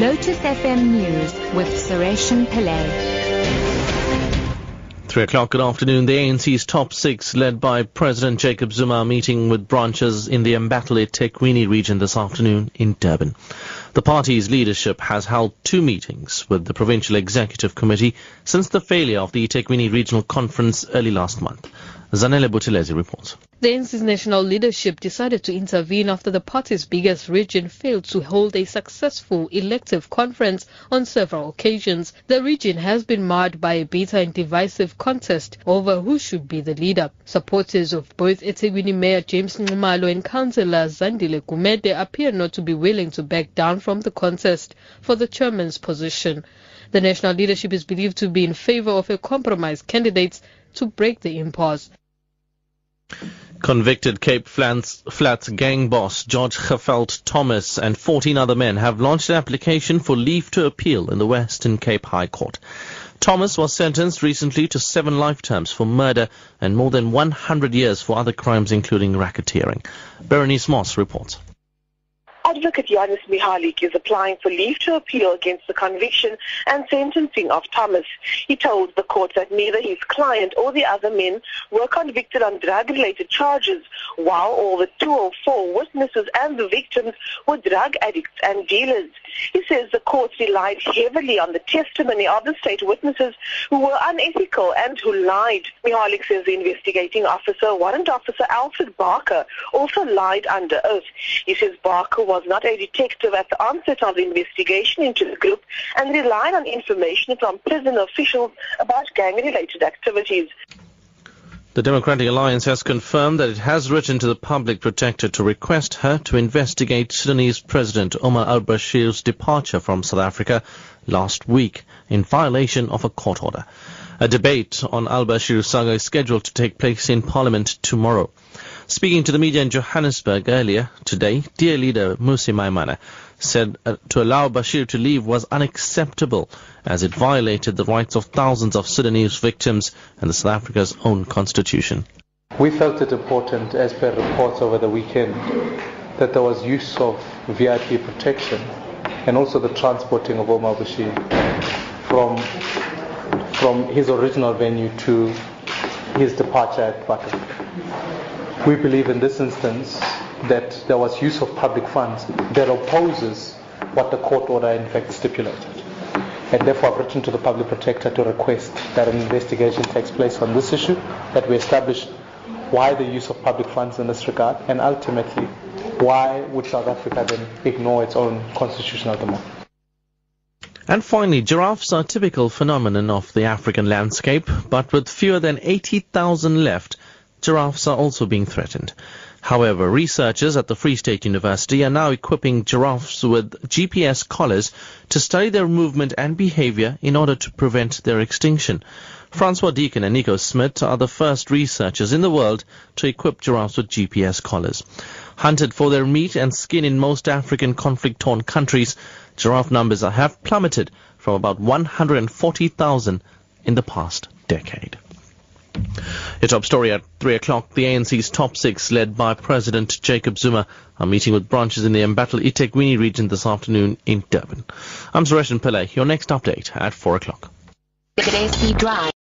Lotus FM News with Sureshan Pillay. Three o'clock good afternoon. The ANC's top six, led by President Jacob Zuma, meeting with branches in the embattled eThekwini region this afternoon in Durban. The party's leadership has held two meetings with the Provincial Executive Committee since the failure of the eThekwini Regional Conference early last month. Zanele Buthelezi reports. The ANC's national leadership decided to intervene after the party's biggest region failed to hold a successful elective conference on several occasions. The region has been marred by a bitter and divisive contest over who should be the leader. Supporters of both eThekwini Mayor James Nxumalo and Councillor Zandile Gumede appear not to be willing to back down from the contest for the chairman's position. The national leadership is believed to be in favor of a compromise candidate to break the impasse. Convicted Cape Flats, Flats gang boss George Geveld Thomas and 14 other men have launched an application for leave to appeal in the Western Cape High Court. Thomas was sentenced recently to seven life terms for murder and more than 100 years for other crimes including racketeering. Berenice Moss reports. Advocate Yanis Mihalik is applying for leave to appeal against the conviction and sentencing of Thomas. He told the court that neither his client or the other men were convicted on drug-related charges, while all the 204 witnesses and the victims were drug addicts and dealers. He says the court relied heavily on the testimony of the state witnesses who were unethical and who lied. Mihalik says the investigating officer, Warrant Officer Alfred Barker, also lied under oath. He says Barker was not a detective at the onset of the investigation into the group and relied on information from prison officials about gang-related activities. The Democratic Alliance has confirmed that it has written to the public protector to request her to investigate Sudanese President Omar al-Bashir's departure from South Africa last week in violation of a court order. A debate on al-Bashir's saga is scheduled to take place in Parliament tomorrow. Speaking to the media in Johannesburg earlier today, DA leader Mmusi Maimane said uh, to allow Bashir to leave was unacceptable as it violated the rights of thousands of Sudanese victims and the South Africa's own constitution. We felt it important, as per reports over the weekend, that there was use of VIP protection and also the transporting of Omar Bashir from, from his original venue to his departure at Batam. We believe in this instance that there was use of public funds that opposes what the court order in fact stipulated. And therefore I've written to the public protector to request that an investigation takes place on this issue, that we establish why the use of public funds in this regard, and ultimately why would South Africa then ignore its own constitutional demand. And finally, giraffes are a typical phenomenon of the African landscape, but with fewer than 80,000 left, giraffes are also being threatened. However, researchers at the Free State University are now equipping giraffes with GPS collars to study their movement and behavior in order to prevent their extinction. Francois Deacon and Nico Smith are the first researchers in the world to equip giraffes with GPS collars. Hunted for their meat and skin in most African conflict-torn countries, giraffe numbers have plummeted from about 140,000 in the past decade. Your top story at 3 o'clock. The ANC's top six, led by President Jacob Zuma, are meeting with branches in the embattled eThekwini region this afternoon in Durban. I'm Suresh Pillay. Your next update at 4 o'clock.